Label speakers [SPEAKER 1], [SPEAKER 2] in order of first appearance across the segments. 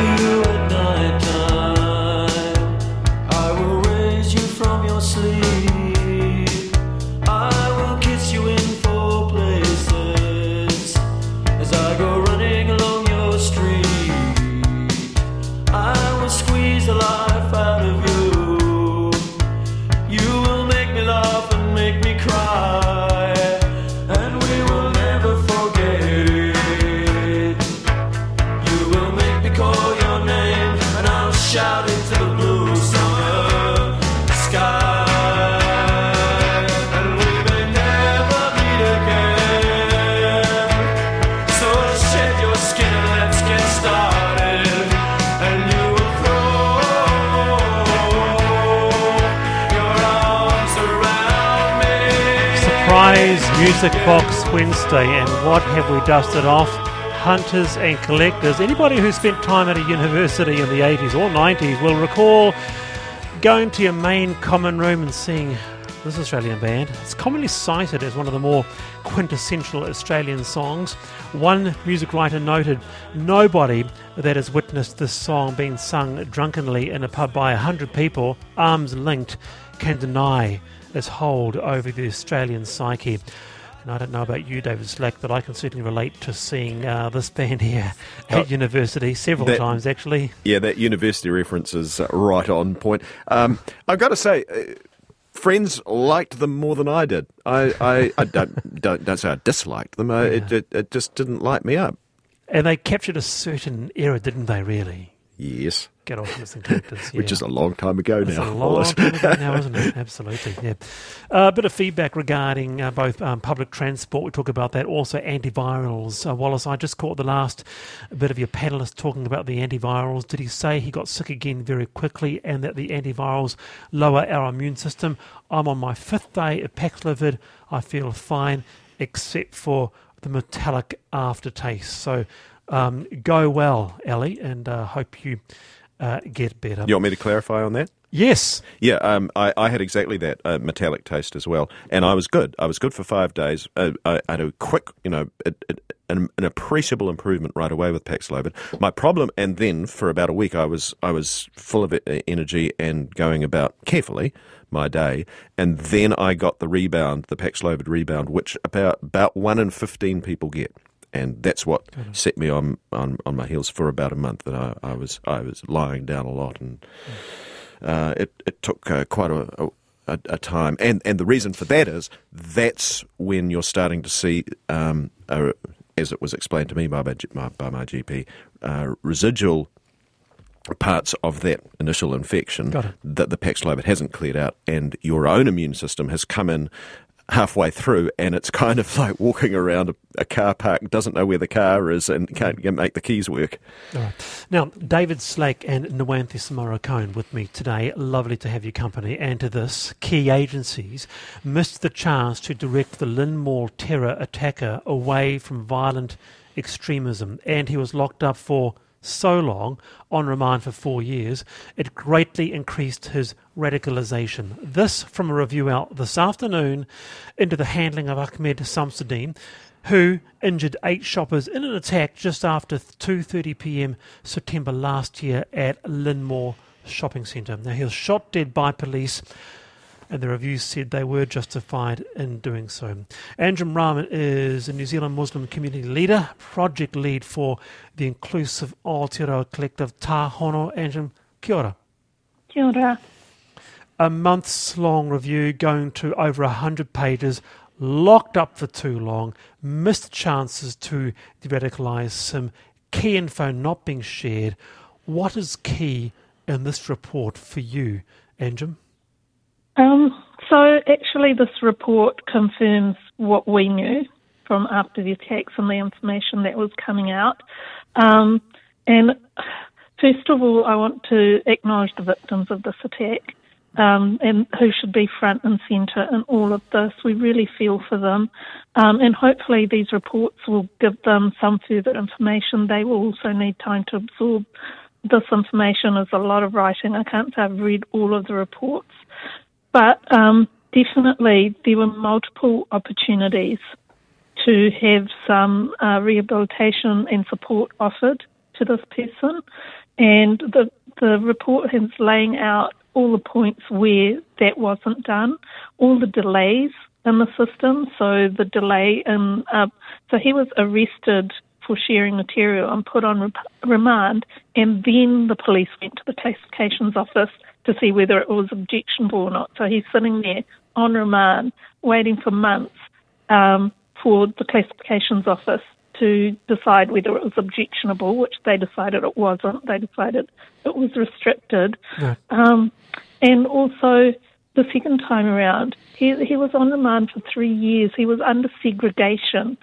[SPEAKER 1] You. Music Box Wednesday, and what have we dusted off? Hunters and collectors. Anybody who spent time at a university in the 80s or 90s will recall going to your main common room and seeing this Australian band. It's commonly cited as one of the more quintessential Australian songs. One music writer noted nobody that has witnessed this song being sung drunkenly in a pub by a hundred people, arms linked, can deny its hold over the Australian psyche. And I don't know about you, David Slack, but I can certainly relate to seeing uh, this band here at oh, university several that, times, actually.
[SPEAKER 2] Yeah, that university reference is uh, right on point. Um, I've got to say, uh, friends liked them more than I did. I, I, I don't, don't, don't say I disliked them. I, yeah. it, it, it just didn't light me up.
[SPEAKER 1] And they captured a certain era, didn't they, really?
[SPEAKER 2] Yes
[SPEAKER 1] get off Yeah.
[SPEAKER 2] Which is a long time ago
[SPEAKER 1] That's
[SPEAKER 2] now.
[SPEAKER 1] a long time ago now, isn't it? Absolutely, yeah. Uh, a bit of feedback regarding uh, both um, public transport, we talk about that, also antivirals. Uh, Wallace, I just caught the last bit of your panelist talking about the antivirals. Did he say he got sick again very quickly and that the antivirals lower our immune system? I'm on my fifth day of Paxlovid. I feel fine, except for the metallic aftertaste. So um, go well, Ellie, and uh, hope you uh, get better.
[SPEAKER 2] You want me to clarify on that?
[SPEAKER 1] Yes.
[SPEAKER 2] Yeah, um, I, I, had exactly that uh, metallic taste as well, and I was good. I was good for five days. Uh, I, I, had a quick, you know, a, a, an, an, appreciable improvement right away with Paxlovid. My problem, and then for about a week, I was I was full of energy and going about carefully my day, and then I got the rebound, the Paxlovid rebound, which about about one in fifteen people get and that's what set me on, on, on my heels for about a month. And I, I was I was lying down a lot, and uh, it it took uh, quite a, a, a, time. And and the reason for that is that's when you're starting to see, um, a, as it was explained to me by my, by my GP, uh, residual parts of that initial infection that the Paxlovid hasn't cleared out, and your own immune system has come in halfway through, and it's kind of like walking around a, a, car park, doesn't know where the car is, and can't make the keys work.
[SPEAKER 1] Now, David Slack and Nuwanthie Samarakone with me today. Lovely to have your company. And to this, key agencies missed the chance to direct the LynnMall terror attacker away from violent extremism, and he was locked up for so long on remand for four years, it greatly increased his radicalisation. This from a review out this afternoon into the handling of Ahmed Samsudeen, who injured eight shoppers in an attack just after 2:30 p.m. September last year at LynnMall Shopping Centre. Now he was shot dead by police and the reviews said they were justified in doing so. Anjum Rahman is a New Zealand Muslim community leader, project lead for the inclusive Aotearoa collective Tā Hono. Anjum, kia ora.
[SPEAKER 3] Kia ora.
[SPEAKER 1] A months long review going to over 100 pages, locked up for too long, missed chances to de radicalise, some key info not being shared. What is key in this report for you, Anjum?
[SPEAKER 3] Um, so actually, this report confirms what we knew from after the attacks and the information that was coming out. Um, and first of all, I want to acknowledge the victims of this attack um, and who should be front and centre in all of this. We really feel for them. Um, and hopefully, these reports will give them some further information. They will also need time to absorb this information. There's a lot of writing. I can't say I've read all of the reports. But um, definitely, there were multiple opportunities to have some uh, rehabilitation and support offered to this person. and the the report is laying out all the points where that wasn't done, all the delays in the system. So the delay in, uh, so he was arrested for sharing material and put on remand, and then the police went to the classifications office to see whether it was objectionable or not. So he's sitting there on remand, waiting for months um, for the classifications office to decide whether it was objectionable, which they decided it wasn't. They decided it was restricted. Yeah. Um, and also, the second time around, he, he was on remand for three years. He was under segregation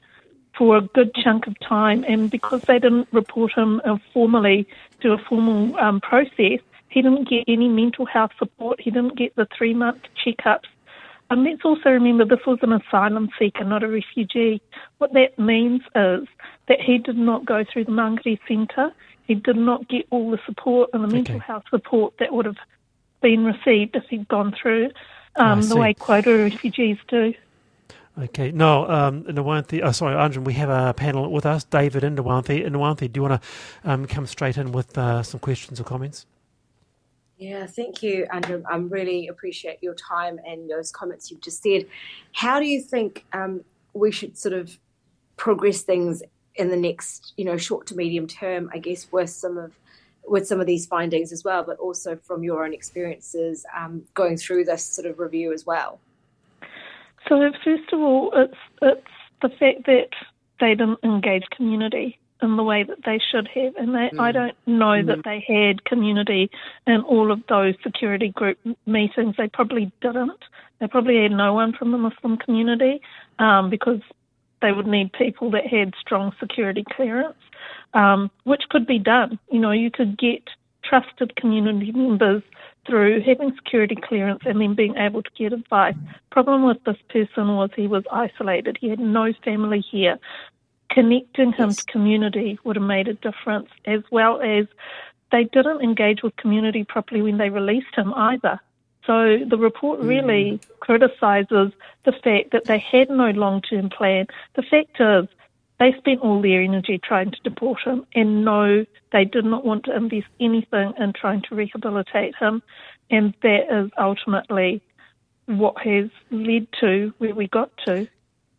[SPEAKER 3] for a good chunk of time, and because they didn't report him formally to a formal um, process, he didn't get any mental health support. He didn't get the three month checkups and let's also remember this was an asylum seeker, not a refugee. What that means is that he did not go through the Mangere Centre. He did not get all the support and the mental okay. health support that would have been received if he'd gone through um, the way quota refugees do.
[SPEAKER 1] Okay. No, um, Nuwanthie, oh, sorry, Anjum, we have a panel with us, David and Nuwanthie. Nuwanthie, do you want to um, come straight in with uh, some questions or comments?
[SPEAKER 4] Yeah, thank you, Anjum. I really appreciate your time and those comments you've just said. How do you think um, we should sort of progress things in the next, you know, short to medium term? I guess with some of with some of these findings as well, but also from your own experiences um, going through this sort of review as well.
[SPEAKER 3] So first of all, it's it's the fact that they didn't engage community in the way that they should have. And they, mm. I don't know mm. that they had community in all of those security group meetings. They probably didn't. They probably had no one from the Muslim community um, because they would need people that had strong security clearance, um, which could be done. You know, you could get trusted community members through having security clearance and then being able to get advice. Problem with this person was he was isolated. He had no family here connecting him yes. to community would have made a difference, as well as they didn't engage with community properly when they released him either. So the report really mm. criticises the fact that they had no long term plan. The fact is, they spent all their energy trying to deport him, and no, they did not want to invest anything in trying to rehabilitate him, and that is ultimately what has led to where we got to.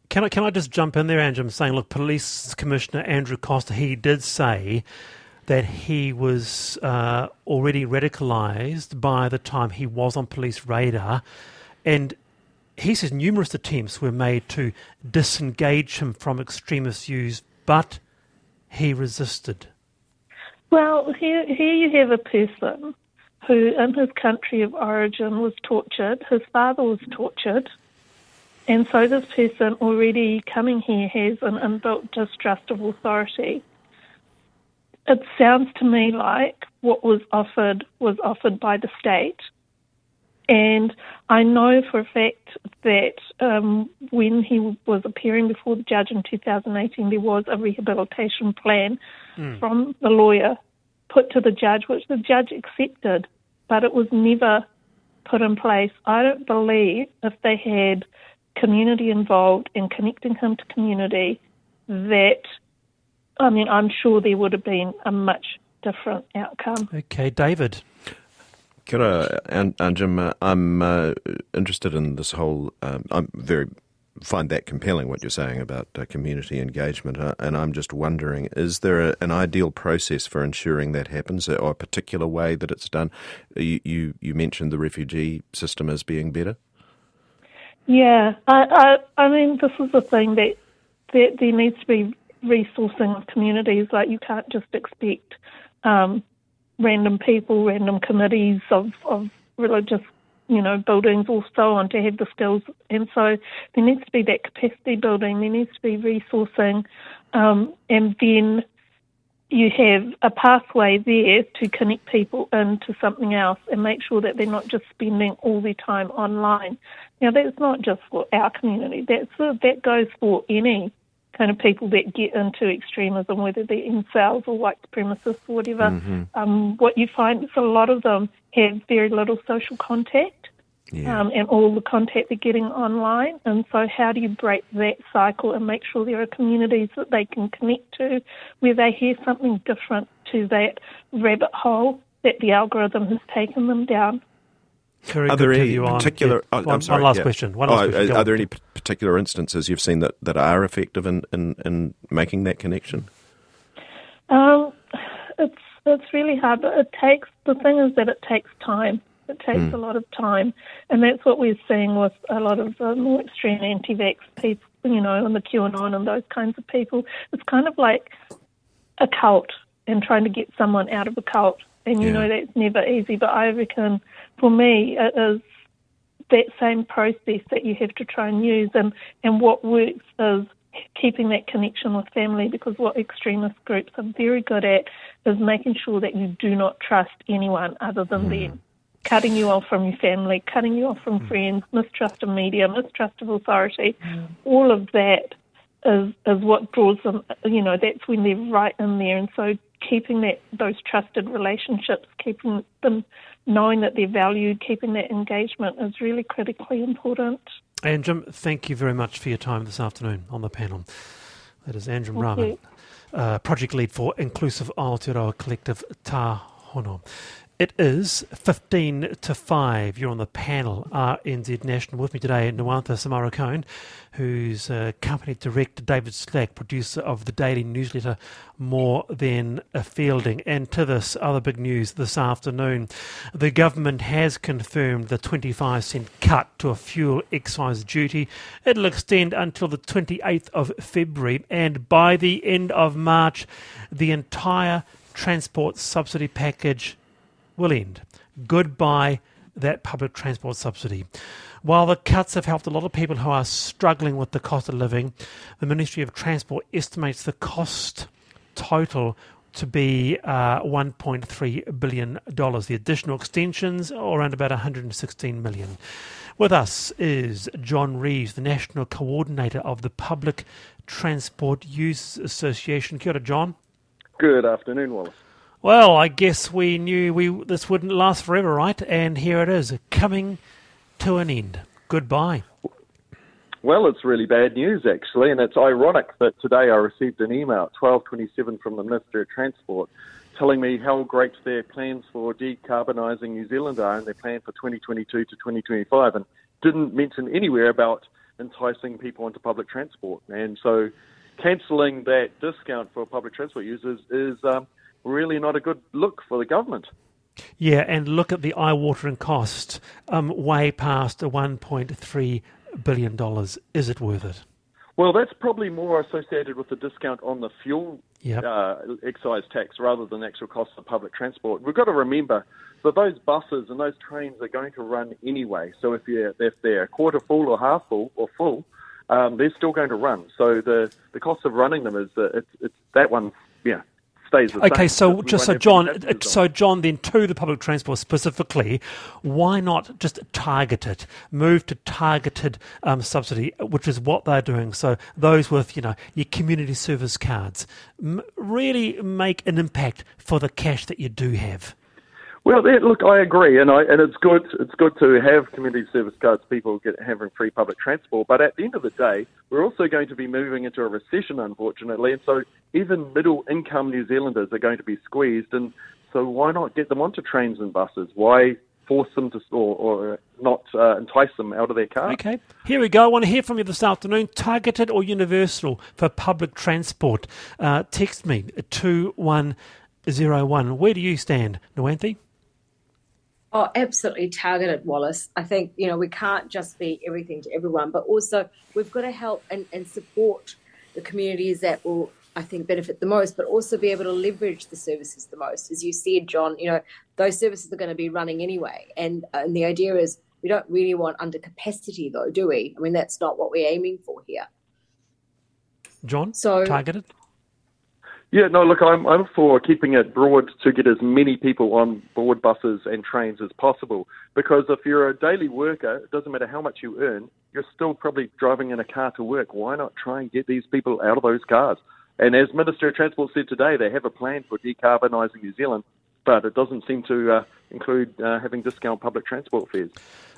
[SPEAKER 1] Can I, can I just jump in there, Anjum? I'm saying, look, Police Commissioner Andrew Coster, he did say that he was uh, already radicalised by the time he was on police radar. And he says numerous attempts were made to disengage him from extremist views, but he resisted.
[SPEAKER 3] Well, here, here you have a person who, in his country of origin, was tortured. His father was tortured. And so this person already coming here has an inbuilt distrust of authority. It sounds to me like what was offered was offered by the state. And I know for a fact that um, when he was appearing before the judge in 2018, there was a rehabilitation plan mm. from the lawyer put to the judge, which the judge accepted, but it was never put in place. I don't believe if they had community involved and connecting him to community, that, I mean, I'm sure there would have been a much different outcome.
[SPEAKER 1] Okay, David.
[SPEAKER 2] Kia ora, and, Anjum. Uh, I'm uh, interested in this whole. Um, I'm very find that compelling what you're saying about uh, community engagement, uh, and I'm just wondering: is there a, an ideal process for ensuring that happens, or a particular way that it's done? You you, you mentioned the refugee system as being better.
[SPEAKER 3] Yeah, I, I, I mean, this is the thing that, that there needs to be resourcing of communities. Like you can't just expect um, random people, random committees of, of religious, you know, buildings or so on to have the skills. And so there needs to be that capacity building. There needs to be resourcing, um, and then you have a pathway there to connect people into something else and make sure that they're not just spending all their time online. Now, that's not just for our community. That's that goes for any kind of people that get into extremism, whether they're in incels or white supremacists or whatever. Mm-hmm. Um, what you find is a lot of them have very little social contact.
[SPEAKER 2] Yeah.
[SPEAKER 3] um, and all the contact they're getting online. And so, how do you break that cycle and make sure there are communities that they can connect to where they hear something different to that rabbit hole that the algorithm has taken them down?
[SPEAKER 1] Very
[SPEAKER 2] Are there any
[SPEAKER 1] you on.
[SPEAKER 2] particular?
[SPEAKER 1] Yeah.
[SPEAKER 2] oh,
[SPEAKER 1] one,
[SPEAKER 2] I'm sorry.
[SPEAKER 1] one last
[SPEAKER 2] yeah.
[SPEAKER 1] question. One
[SPEAKER 2] Oh,
[SPEAKER 1] last question.
[SPEAKER 2] are, are there any p- particular instances you've seen that, that are effective in, in, in making that connection?
[SPEAKER 3] Um, it's it's really hard, but it takes. The thing is that it takes time. It takes hmm. a lot of time, and that's what we're seeing with a lot of the more extreme anti-vax people, you know, and the QAnon and those kinds of people. It's kind of like a cult and trying to get someone out of a cult, and you
[SPEAKER 2] Yeah.
[SPEAKER 3] know that's never easy. But I reckon, for me, it is that same process that you have to try and use, and and what works is keeping that connection with family because what extremist groups are very good at is making sure that you do not trust anyone other than hmm. them. Cutting you off from your family, cutting you off from friends, mistrust of media, mistrust of authority, all of that is is what draws them. You know, that's when they're right in there, and so keeping that those trusted relationships, keeping them knowing that they're valued, keeping that engagement is really critically important.
[SPEAKER 1] Anjum, thank you very much for your time this afternoon on the panel. That is
[SPEAKER 3] Anjum
[SPEAKER 1] Rahman, uh, project lead for Inclusive Aotearoa Collective Tā Hono. It is 15 to 5. You're on the panel, RNZ National. With me today, Nuwanthie Samarakone, who's uh, company director, David Slack, producer of the daily newsletter More Than a Fielding. And to this other big news this afternoon, the government has confirmed the 25 cent cut to a fuel excise duty. It'll extend until the 28th of February, and by the end of March, the entire transport subsidy package will end. Goodbye, that public transport subsidy. While the cuts have helped a lot of people who are struggling with the cost of living, the Ministry of Transport estimates the cost total to be uh, $1.3 billion. The additional extensions are around about 116 million. With us is John Reeves, the National Coordinator of the Public Transport Use Association. Kia ora, John.
[SPEAKER 5] Good afternoon, Wallace.
[SPEAKER 1] Well, I guess we knew we this wouldn't last forever, right? And here it is, coming to an end. Goodbye.
[SPEAKER 5] Well, it's really bad news actually, and it's ironic that today I received an email at 12:27 from the Minister of Transport telling me how great their plans for decarbonising New Zealand are and their plan for 2022 to 2025, and didn't mention anywhere about enticing people onto public transport. And so, cancelling that discount for public transport users is um, really not a good look for the government.
[SPEAKER 1] Yeah, and look at the eye-watering cost, um, way past the $1.3 billion. Is it worth it?
[SPEAKER 5] Well, that's probably more associated with the discount on the fuel
[SPEAKER 1] Yep.
[SPEAKER 5] uh, excise tax rather than actual costs of public transport. We've got to remember that those buses and those trains are going to run anyway. So if you're if they're quarter full or half full or full, um, they're still going to run. So the the cost of running them is uh, it's, it's that one yeah stays the same.
[SPEAKER 1] Okay, so just so John, uh,
[SPEAKER 5] on
[SPEAKER 1] so John, then to the public transport specifically, why not just target it, move to targeted um, subsidy, which is what they're doing. So those with you know your community service cards m- really make an impact for the cash that you do have.
[SPEAKER 5] Well, yeah, look, I agree, and I and it's good. It's good to have community service cards, people get having free public transport. But at the end of the day, we're also going to be moving into a recession, unfortunately, and so even middle-income New Zealanders are going to be squeezed. And so, why not get them onto trains and buses? Why force them to, or, or not uh, entice them out of their car?
[SPEAKER 1] Okay, here we go. I want to hear from you this afternoon. Targeted or universal for public transport? Uh, text me two one zero one. Where do you stand, Nuwanthie?
[SPEAKER 4] Oh, absolutely targeted, Wallace. I think, you know, we can't just be everything to everyone, but also we've got to help and, and support the communities that will, I think, benefit the most, but also be able to leverage the services the most. As you said, John, you know, those services are going to be running anyway. And, and the idea is we don't really want under capacity, though, do we? I mean, that's not what we're aiming for here.
[SPEAKER 1] John,
[SPEAKER 4] So-
[SPEAKER 1] targeted.
[SPEAKER 5] Yeah, no, look, I'm, I'm for keeping it broad to get as many people on board buses and trains as possible. Because if you're a daily worker, it doesn't matter how much you earn, you're still probably driving in a car to work. Why not try and get these people out of those cars? And as Minister of Transport said today, they have a plan for decarbonising New Zealand but it doesn't seem to uh, include uh, having discount public transport fares.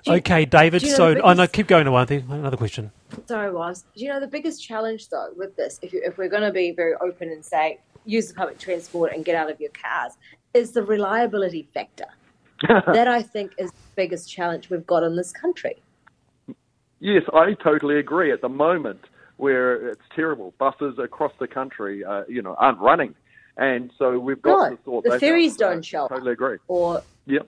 [SPEAKER 4] You-
[SPEAKER 1] Okay, David.
[SPEAKER 4] do you know
[SPEAKER 1] So,
[SPEAKER 4] the
[SPEAKER 1] oh no, keep going. To one thing. Another question.
[SPEAKER 4] Sorry, was. Do you know the biggest challenge though with this? If you, if we're going to be very open and say use the public transport and get out of your cars, is the reliability factor. that I think is the biggest challenge we've got in this country.
[SPEAKER 5] Yes, I totally agree. At the moment, where it's terrible, buses across the country, uh, you know, aren't running, and so we've got
[SPEAKER 4] No,
[SPEAKER 5] to sort
[SPEAKER 4] the
[SPEAKER 5] that
[SPEAKER 4] ferries
[SPEAKER 5] out.
[SPEAKER 4] don't show up.
[SPEAKER 5] Totally agree.
[SPEAKER 4] Or
[SPEAKER 5] Yep.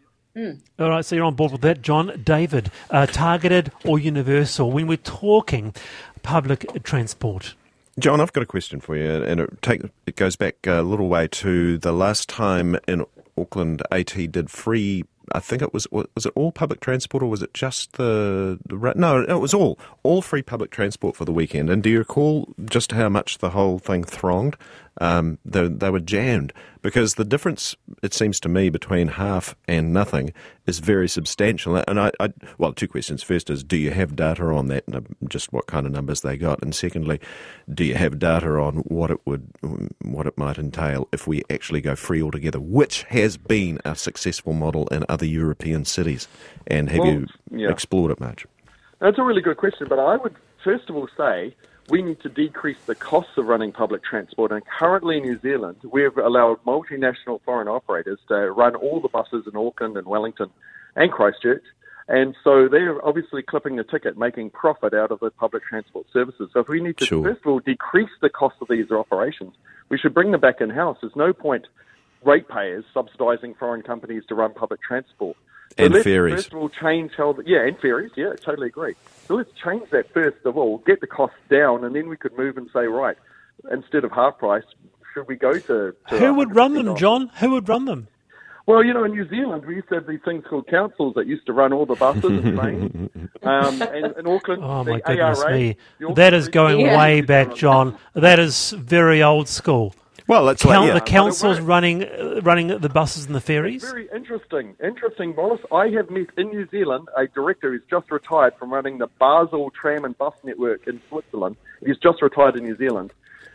[SPEAKER 1] All right, so you're on board with that, John. David, uh, targeted or universal? When we're talking public transport.
[SPEAKER 2] John, I've got a question for you, and it, take, it goes back a little way to the last time in Auckland AT did free. I think it was was it all public transport or was it just the, the no? It was all all free public transport for the weekend. And do you recall just how much the whole thing thronged? Um, they, they were jammed because the difference, it seems to me, between half and nothing is very substantial. And I, I well, two questions. First is, do you have data on that, and uh, just what kind of numbers they got? And secondly, do you have data on what it would, what it might entail if we actually go free altogether, which has been a successful model in other European cities? And have
[SPEAKER 5] Well,
[SPEAKER 2] you
[SPEAKER 5] yeah.
[SPEAKER 2] explored it much?
[SPEAKER 5] That's a really good question, but I would first of all say we need to decrease the costs of running public transport. And currently in New Zealand, we've allowed multinational foreign operators to run all the buses in Auckland and Wellington and Christchurch. And so they're obviously clipping the ticket, making profit out of the public transport services. So if we need to,
[SPEAKER 2] Sure.
[SPEAKER 5] first of all, decrease the cost of these operations, we should bring them back in-house. There's no point ratepayers subsidising foreign companies to run public transport. So
[SPEAKER 2] And
[SPEAKER 5] let's
[SPEAKER 2] ferries.
[SPEAKER 5] First of all, change how the, yeah, and ferries, yeah, totally agree. So let's change that first of all, get the costs down, and then we could move and say, right, instead of half price, should we go to, to
[SPEAKER 1] Who would run them,
[SPEAKER 5] off?
[SPEAKER 1] John? Who would run them?
[SPEAKER 5] Well, you know, in New Zealand, we used to have these things called councils that used to run all the buses in Spain. Um, and in Auckland,
[SPEAKER 1] Oh
[SPEAKER 5] the
[SPEAKER 1] my goodness
[SPEAKER 5] ARA,
[SPEAKER 1] me! That is going
[SPEAKER 4] Yeah.
[SPEAKER 1] way back, John. That is very old school.
[SPEAKER 2] Well, that's
[SPEAKER 1] Count,
[SPEAKER 2] like, yeah.
[SPEAKER 1] the council's running uh, running the buses and the ferries.
[SPEAKER 5] Very interesting. Interesting, Wallace. I have met in New Zealand a director who's just retired from running the Basel tram and bus network in Switzerland. He's just retired in New Zealand.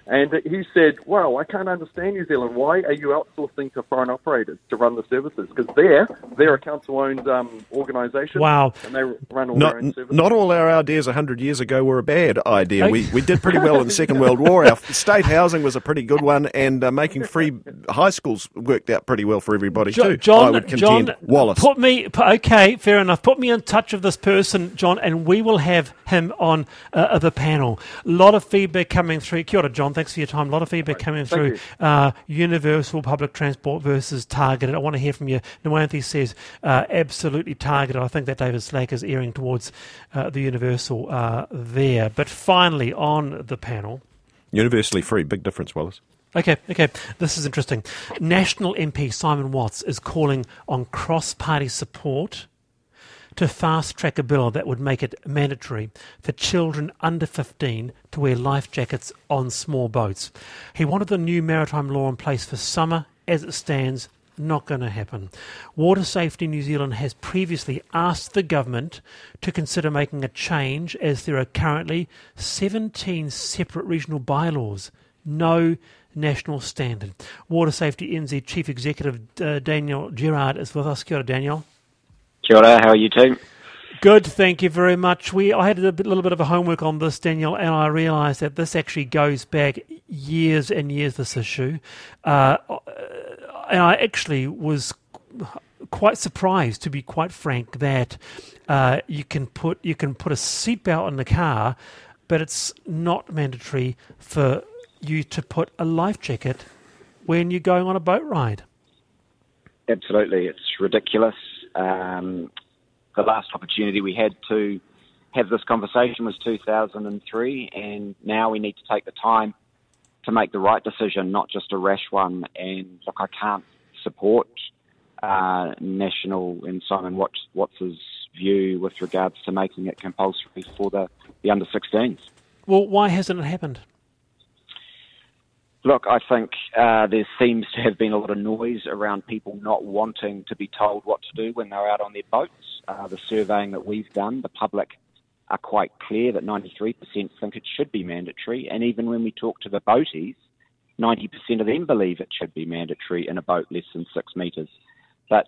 [SPEAKER 5] And he said, Wow, I can't understand New Zealand. Why are you outsourcing to foreign operators to run the services? Because they're, they're a council owned um, organisation.
[SPEAKER 1] Wow.
[SPEAKER 5] And they run all
[SPEAKER 2] Not,
[SPEAKER 5] their own services.
[SPEAKER 2] not all our ideas 100 years ago were a bad idea. We, we did pretty well in the Second World War. Our state housing was a pretty good one, and uh, making free high schools worked out pretty well for everybody,
[SPEAKER 1] Jo-
[SPEAKER 2] too.
[SPEAKER 1] John,
[SPEAKER 2] I would contend.
[SPEAKER 1] John,
[SPEAKER 2] Wallace.
[SPEAKER 1] put me. Okay, fair enough. Put me in touch with this person, John, and we will have him on uh, the panel. A lot of feedback coming through. Kia ora, John. Thanks for your time. A lot of feedback coming
[SPEAKER 5] thank
[SPEAKER 1] through. Uh, universal public transport versus targeted. I want to hear from you. Nuwanthie says uh, absolutely targeted. I think that David Slack is earing towards uh, the universal uh, there. But finally, on the panel.
[SPEAKER 2] Universally free. Big difference, Wallace.
[SPEAKER 1] Okay, okay. This is interesting. National MP Simon Watts is calling on cross party support to fast track a bill that would make it mandatory for children under 15 to wear life jackets on small boats. He wanted the new maritime law in place for summer. As it stands, not going to happen. Water Safety New Zealand has previously asked the government to consider making a change as there are currently 17 separate regional bylaws. No national standard. Water Safety NZ Chief Executive uh, Daniel Gerrard is with us. Kia ora, Daniel.
[SPEAKER 6] Kia ora, how are you team?
[SPEAKER 1] Good, thank you very much. We I had a bit, little bit of a homework on this, Daniel, and I realised that this actually goes back years and years. This issue, uh, and I actually was quite surprised, to be quite frank, that uh, you can put you can put a seatbelt in the car, but it's not mandatory for you to put a life jacket when you're going on a boat ride.
[SPEAKER 6] Absolutely, it's ridiculous. Um, the last opportunity we had to have this conversation was 2003, and now we need to take the time to make the right decision, not just a rash one. And look, I can't support uh, National and Simon Watts, Watts's view with regards to making it compulsory for the, the under 16s.
[SPEAKER 1] Well, why hasn't it happened?
[SPEAKER 6] Look, I think uh, there seems to have been a lot of noise around people not wanting to be told what to do when they're out on their boats. Uh, the surveying that we've done, the public are quite clear that 93% think it should be mandatory. And even when we talk to the boaties, 90% of them believe it should be mandatory in a boat less than six metres. But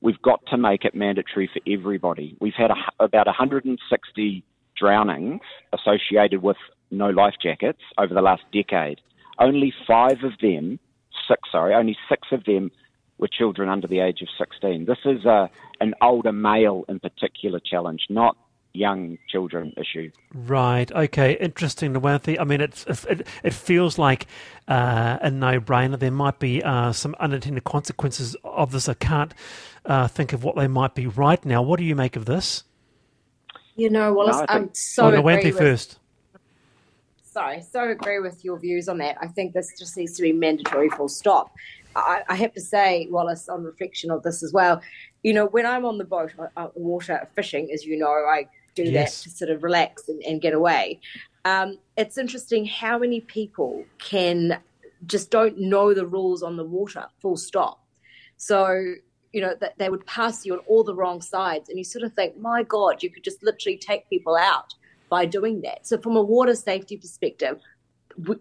[SPEAKER 6] we've got to make it mandatory for everybody. We've had a, about 160 drownings associated with no life jackets over the last decade. Only five of them, six, sorry, only six of them were children under the age of 16. This is a, an older male in particular challenge, not young children issue.
[SPEAKER 1] Right. Okay. Interesting, Nuwanthie. I mean, it's, it, it feels like uh, a no-brainer. There might be uh, some unintended consequences of this. I can't uh, think of what they might be right now. What do you make of this?
[SPEAKER 4] You know, Wallace, no, I'm so
[SPEAKER 1] oh, Nuwanthie first.
[SPEAKER 4] Sorry, so agree with your views on that. I think this just needs to be mandatory full stop. I, I, have to say, Wallace, on reflection of this as well, you know, when I'm on the boat, uh, water fishing, as you know, I do yes. that to sort of relax and, and get away. Um, it's interesting how many people can just don't know the rules on the water, full stop. So, you know, that they would pass you on all the wrong sides. And you sort of think, my God, you could just literally take people out by doing that. So, from a water safety perspective,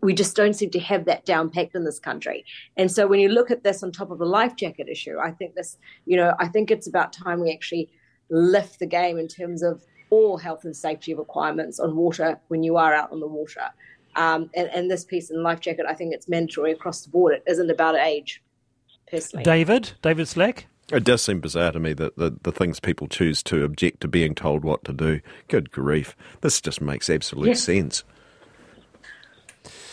[SPEAKER 4] we just don't seem to have that down packed in this country. And so when you look at this on top of the life jacket issue, I think this, you know, I think it's about time we actually lift the game in terms of all health and safety requirements on water when you are out on the water. Um, and, and, this piece in life jacket, I think it's mandatory across the board. It isn't about age, personally.
[SPEAKER 1] David, David Slack.
[SPEAKER 2] It does seem bizarre to me that the, the things people choose to object to being told what to do. Good grief. This just makes absolute yes. sense.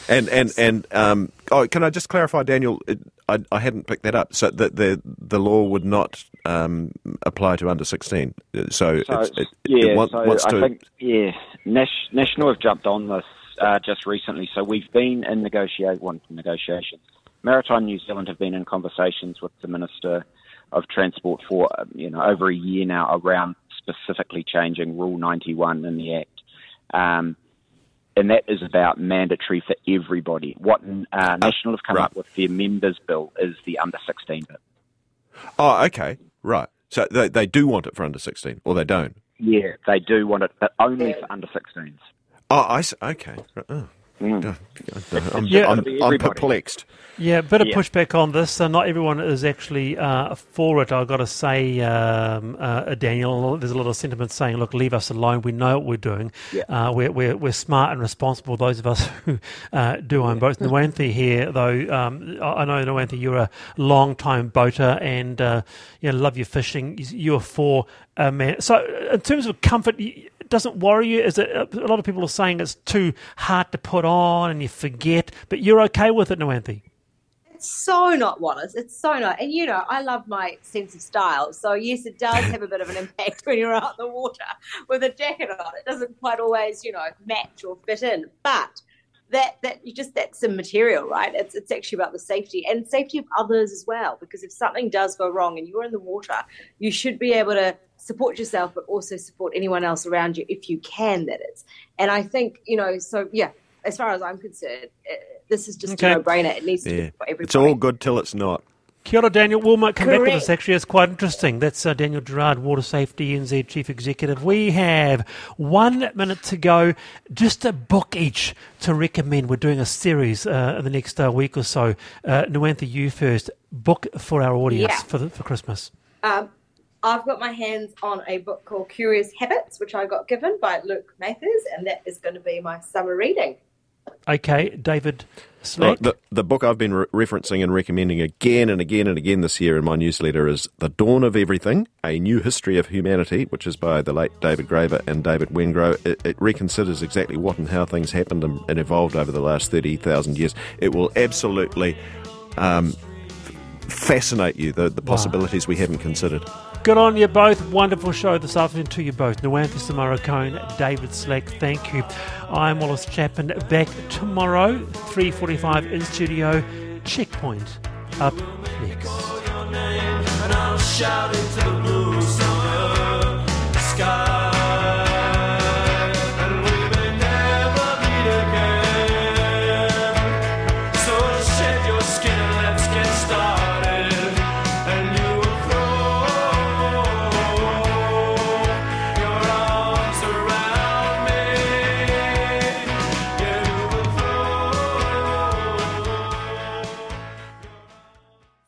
[SPEAKER 2] And and and um, oh, can I just clarify, Daniel? It, I, I hadn't picked that up. So that the the law would not um, apply to under sixteen. So, so it,
[SPEAKER 6] yeah,
[SPEAKER 2] it want,
[SPEAKER 6] so
[SPEAKER 2] wants
[SPEAKER 6] I
[SPEAKER 2] to.
[SPEAKER 6] Think, yeah, Nash, National have jumped on this uh, just recently. So we've been in negotiate one negotiations. Maritime New Zealand have been in conversations with the Minister of Transport for um, you know over a year now around specifically changing Rule 91 in the Act. Um, and that is about mandatory for everybody. What uh, National have come right. up with their members' bill is the under 16 bit.
[SPEAKER 2] Oh, okay, right. So they, they do want it for under 16, or they don't?
[SPEAKER 6] Yeah, they do want it, but only for under 16s.
[SPEAKER 2] Oh, I see. Okay. Oh. Mm. I'm, yeah, I'm, I'm perplexed.
[SPEAKER 1] Yeah, a bit of yeah. pushback on this. Uh, not everyone is actually uh, for it. I've got to say, um, uh, Daniel, there's a lot of sentiment saying, look, leave us alone. We know what we're doing. Yeah. Uh, we're, we're, we're smart and responsible, those of us who uh, do own boats. Nuwanthie here, though, um, I know, Nuwanthie, you're a long time boater and uh, you know, love your fishing. You're for a man. So, in terms of comfort, doesn't worry you? Is it uh, a lot of people are saying it's too hard to put on and you forget, but you're okay with it, Nuwanthie?
[SPEAKER 4] It's so not Wallace. It's so not. And you know, I love my sense of style. So yes, it does have a bit of an impact when you're out in the water with a jacket on. It doesn't quite always, you know, match or fit in. But that that you just that's some material, right? It's it's actually about the safety and safety of others as well. Because if something does go wrong and you're in the water, you should be able to support yourself, but also support anyone else around you if you can. That is, and I think you know. So yeah, as far as I'm concerned, uh, this is just okay. a no-brainer. It needs to yeah. be for everybody.
[SPEAKER 2] It's all good till it's not.
[SPEAKER 1] Kia ora, Daniel. We might come Correct. back to this actually. It's quite interesting. That's uh, Daniel Gerrard, Water Safety NZ Chief Executive. We have one minute to go. Just a book each to recommend. We're doing a series uh, in the next uh, week or so. Uh, Nuwanthie, you first. Book for our audience yeah. for, the, for Christmas.
[SPEAKER 4] Um, I've got my hands on a book called Curious Habits, which I got given by Luke Mathers, and that is going to be my summer reading.
[SPEAKER 1] Okay, David Slack.
[SPEAKER 2] The, the book I've been re- referencing and recommending again and again and again this year in my newsletter is The Dawn of Everything, A New History of Humanity, which is by the late David Graeber and David Wengrow. It, it reconsiders exactly what and how things happened and, and evolved over the last 30,000 years. It will absolutely um, fascinate you, the, the possibilities wow. we haven't considered.
[SPEAKER 1] Good on you both. Wonderful show this afternoon to you both. Nuwanthie Samaro David Slack, thank you. I'm Wallace Chapman. Back tomorrow, 3.45 in studio. Checkpoint up next.